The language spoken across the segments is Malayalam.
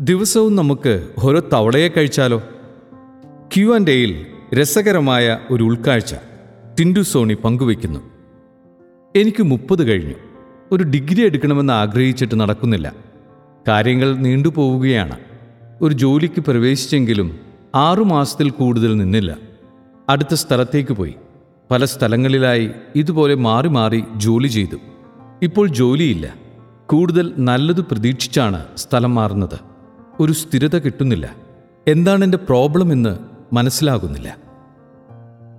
ദിവസവും നമുക്ക് ഓരോ തവളയെ കഴിച്ചാലോ? ക്യു ആൻഡ് എയിൽ രസകരമായ ഒരു ഉൾക്കാഴ്ച ടിൻഡു സോണി പങ്കുവയ്ക്കുന്നു. എനിക്ക് മുപ്പത് കഴിഞ്ഞു. ഒരു ഡിഗ്രി എടുക്കണമെന്ന് ആഗ്രഹിച്ചിട്ട് നടക്കുന്നില്ല. കാര്യങ്ങൾ നീണ്ടുപോവുകയാണ് ഒരു ജോലിക്ക് പ്രവേശിച്ചെങ്കിലും ആറുമാസത്തിൽ കൂടുതൽ നിന്നില്ല. അടുത്ത സ്ഥലത്തേക്ക് പോയി. പല സ്ഥലങ്ങളിലായി ഇതുപോലെ മാറി മാറി ജോലി ചെയ്തു. ഇപ്പോൾ ജോലിയില്ല. കൂടുതൽ നല്ലത് പ്രതീക്ഷിച്ചാണ് സ്ഥലം മാറുന്നത്. ഒരു സ്ഥിരത കിട്ടുന്നില്ല. എന്താണ് എന്റെ പ്രോബ്ലം എന്ന് മനസ്സിലാകുന്നില്ല.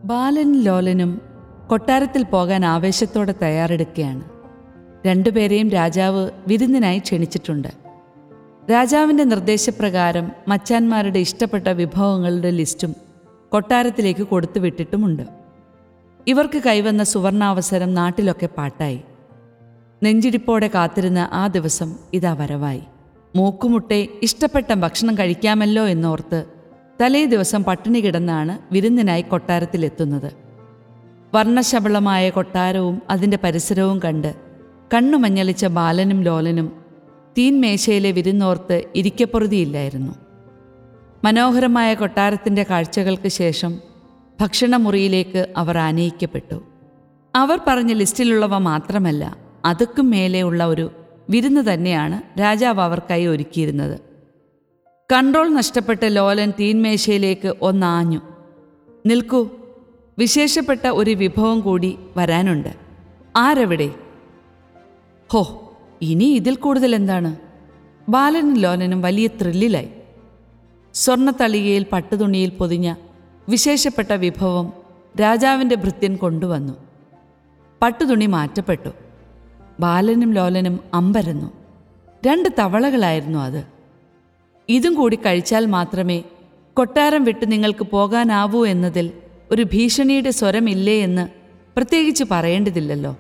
ബാലൻ ലോലനും കൊട്ടാരത്തിൽ പോകാൻ ആവേശത്തോടെ തയ്യാറെടുക്കുകയാണ്. രണ്ടുപേരെയും രാജാവ് വിരുന്നിനായി ക്ഷണിച്ചിട്ടുണ്ട്. രാജാവിന്റെ നിർദ്ദേശപ്രകാരം മച്ചാന്മാരുടെ ഇഷ്ടപ്പെട്ട വിഭവങ്ങളുടെ ലിസ്റ്റും കൊട്ടാരത്തിലേക്ക് കൊടുത്തു വിട്ടിട്ടുമുണ്ട്. ഇവർക്ക് കൈവന്ന സുവർണാവസരം നാട്ടിലൊക്കെ പാട്ടായി. നെഞ്ചിടിപ്പോടെ കാത്തിരുന്ന ആ ദിവസം ഇതാ വരവായി. മൂക്കുമുട്ടെ ഇഷ്ടപ്പെട്ട ഭക്ഷണം കഴിക്കാമല്ലോ എന്നോർത്ത് തലേ ദിവസം പട്ടിണി കിടന്നാണ് വിരുന്നിനായി കൊട്ടാരത്തിലെത്തുന്നത്. വർണശബളമായ കൊട്ടാരവും അതിന്റെ പരിസരവും കണ്ട് കണ്ണുമഞ്ഞളിച്ച ബാലനും ലോലനും തീൻമേശയിലെ വിരുന്നോർത്ത് ഇരിക്കപ്പൊറുതിയില്ലായിരുന്നു. മനോഹരമായ കൊട്ടാരത്തിന്റെ കാഴ്ചകൾക്ക് ശേഷം ഭക്ഷണമുറിയിലേക്ക് അവർ ആനയിക്കപ്പെട്ടു. അവർ പറഞ്ഞ ലിസ്റ്റിലുള്ളവ മാത്രമല്ല അതുക്കും മേലെയുള്ള ഒരു വിരുന്ന് തന്നെയാണ് രാജാവ് അവർക്കായി ഒരുക്കിയിരുന്നത്. കൺട്രോൾ നഷ്ടപ്പെട്ട ലോലൻ തീൻമേശയിലേക്ക് ഒന്നാഞ്ഞു. നിൽക്കൂ വിശേഷപ്പെട്ട ഒരു വിഭവം കൂടി വരാനുണ്ട്. ആരെവിടെ? ഹോ ഇനി ഇതിൽ കൂടുതൽ എന്താണ്? ബാലനും ലോലനും വലിയ ത്രില്ലിലായി. സ്വർണത്തളികയിൽ പട്ടുതുണിയിൽ പൊതിഞ്ഞ വിശേഷപ്പെട്ട വിഭവം രാജാവിന്റെ ഭൃത്യൻ കൊണ്ടുവന്നു. പട്ടുതുണി മാറ്റപ്പെട്ടു. ബാലനും ലോലനും അമ്പരന്നു. രണ്ട് തവളകളായിരുന്നു അത്. ഇതും കൂടി കഴിച്ചാൽ മാത്രമേ കൊട്ടാരം വിട്ട് നിങ്ങൾക്ക് പോകാനാവൂ എന്നതിൽ ഒരു ഭീഷണിയുടെ സ്വരമില്ലേ എന്ന് പ്രത്യേകിച്ച് പറയേണ്ടതില്ലല്ലോ.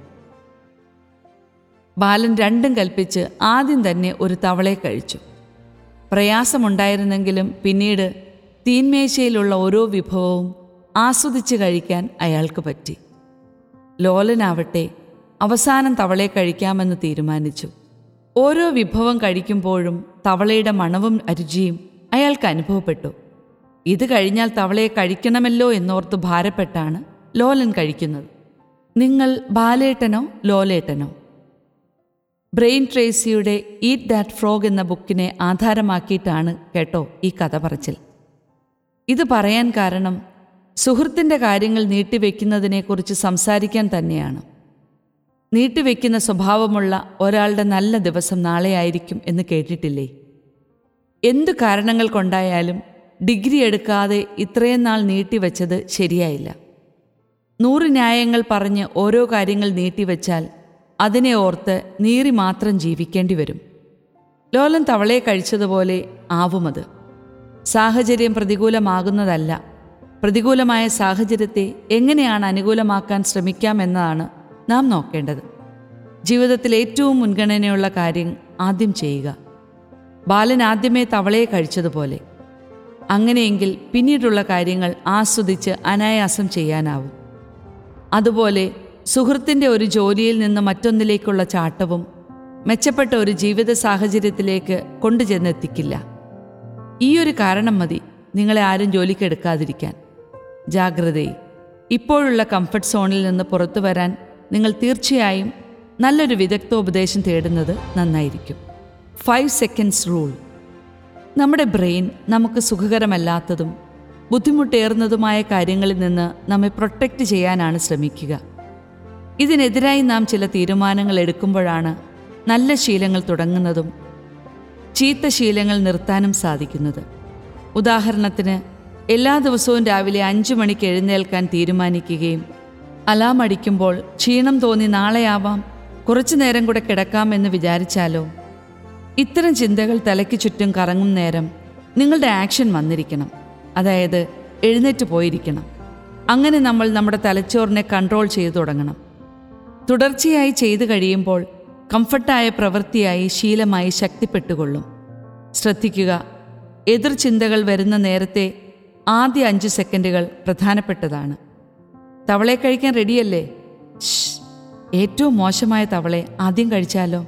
ബാലൻ രണ്ടും കൽപ്പിച്ച് ആദ്യം തന്നെ ഒരു തവളയെ കഴിച്ചു. പ്രയാസമുണ്ടായിരുന്നെങ്കിലും പിന്നീട് തീന്മേശയിലുള്ള ഓരോ വിഭവവും ആസ്വദിച്ച് കഴിക്കാൻ അയാൾക്ക് പറ്റി. ലോലനാവട്ടെ അവസാനം തവളയെ കഴിക്കാമെന്ന് തീരുമാനിച്ചു. ഓരോ വിഭവം കഴിക്കുമ്പോഴും തവളയുടെ മണവും രുചിയും അയാൾക്ക് അനുഭവപ്പെട്ടു. ഇത് കഴിഞ്ഞാൽ തവളയെ കഴിക്കണമല്ലോ എന്നോർത്ത് ഭാരപ്പെട്ടാണ് ലോലൻ കഴിക്കുന്നത്. നിങ്ങൾ ബാലേട്ടനോ ലോലേട്ടനോ? ബ്രെയിൻ ട്രേസിയുടെ ഈറ്റ് ദാറ്റ് ഫ്രോഗ് എന്ന ബുക്കിനെ ആധാരമാക്കിയിട്ടാണ് കേട്ടോ ഈ കഥ പറച്ചിൽ. ഇത് പറയാൻ കാരണം സുഹൃത്തിന്റെ കാര്യങ്ങൾ നീട്ടിവെക്കുന്നതിനെക്കുറിച്ച് സംസാരിക്കാൻ തന്നെയാണ്. നീട്ടിവെക്കുന്ന സ്വഭാവമുള്ള ഒരാളുടെ നല്ല ദിവസം നാളെയായിരിക്കും എന്ന് കേട്ടിട്ടില്ലേ? എന്തു കാരണങ്ങൾ കൊണ്ടായാലും ഡിഗ്രി എടുക്കാതെ ഇത്രയും നാൾ നീട്ടിവെച്ചത് ശരിയായില്ല. നൂറ് ന്യായങ്ങൾ പറഞ്ഞ് ഓരോ കാര്യങ്ങൾ നീട്ടിവെച്ചാൽ അതിനെ ഓർത്ത് നീറി മാത്രം ജീവിക്കേണ്ടി വരും ലോലൻ തവളയെ കഴിച്ചതുപോലെ ആവുമത് സാഹചര്യം പ്രതികൂലമാകുന്നതല്ല. പ്രതികൂലമായ സാഹചര്യത്തെ എങ്ങനെയാണ് അനുകൂലമാക്കാൻ ശ്രമിക്കാമെന്നതാണ് നാം നോക്കേണ്ടത്. ജീവിതത്തിൽ ഏറ്റവും മുൻഗണനയുള്ള കാര്യം ആദ്യം ചെയ്യുക. ബാലൻ ആദ്യമേ തവളയെ കഴിച്ചതുപോലെ. അങ്ങനെയെങ്കിൽ പിന്നീടുള്ള കാര്യങ്ങൾ ആസ്വദിച്ച് അനായാസം ചെയ്യാനാവും. അതുപോലെ സുഹൃത്തിന്റെ ഒരു ജോലിയിൽ നിന്ന് മറ്റൊന്നിലേക്കുള്ള ചാട്ടവും മെച്ചപ്പെട്ട ഒരു ജീവിത സാഹചര്യത്തിലേക്ക് കൊണ്ടുചെന്നെത്തിക്കില്ല ഈ ഒരു കാരണം മതി നിങ്ങളെ ആരും ജോലിക്കെടുക്കാതിരിക്കാൻ. ജാഗ്രതയെ ഇപ്പോഴുള്ള കംഫർട്ട് സോണിൽ നിന്ന് പുറത്തു വരാൻ നിങ്ങൾ തീർച്ചയായും നല്ലൊരു വിദഗ്ധോപദേശം തേടുന്നത് നന്നായിരിക്കും. ഫൈവ് സെക്കൻഡ്സ് റൂൾ നമ്മുടെ ബ്രെയിൻ നമുക്ക് സുഖകരമല്ലാത്തതും ബുദ്ധിമുട്ടേറുന്നതുമായ കാര്യങ്ങളിൽ നിന്ന് നമ്മെ പ്രൊട്ടക്റ്റ് ചെയ്യാനാണ് ശ്രമിക്കുക. ഇതിനെതിരായി നാം ചില തീരുമാനങ്ങൾ എടുക്കുമ്പോഴാണ് നല്ല ശീലങ്ങൾ തുടങ്ങുന്നതും ചീത്ത ശീലങ്ങൾ നിർത്താനും സാധിക്കുന്നത്. ഉദാഹരണത്തിന് എല്ലാ ദിവസവും രാവിലെ അഞ്ച് മണിക്ക് എഴുന്നേൽക്കാൻ തീരുമാനിക്കുകയും അലാം അടിക്കുമ്പോൾ ക്ഷീണം തോന്നി നാളെയാവാം കുറച്ചു നേരം കൂടെ കിടക്കാമെന്ന് വിചാരിച്ചാലോ? ഇത്തരം ചിന്തകൾ തലയ്ക്ക് ചുറ്റും കറങ്ങും നേരം നിങ്ങളുടെ ആക്ഷൻ വന്നിരിക്കണം. അതായത് എഴുന്നേറ്റ് പോയിരിക്കണം. അങ്ങനെ നമ്മൾ നമ്മുടെ തലച്ചോറിനെ കൺട്രോൾ ചെയ്തു തുടങ്ങണം. തുടർച്ചയായി ചെയ്തു കഴിയുമ്പോൾ കംഫർട്ടായ പ്രവൃത്തിയായി ശീലമായി ശക്തിപ്പെട്ടുകൊള്ളും. ശ്രദ്ധിക്കുക എതിർ ചിന്തകൾ വരുന്ന നേരത്തെ ആദ്യ അഞ്ച് സെക്കൻഡുകൾ പ്രധാനപ്പെട്ടതാണ്. തവളയെ കഴിക്കാൻ റെഡിയല്ലേ ഏറ്റവും മോശമായ തവളെ ആദ്യം കഴിച്ചാലോ?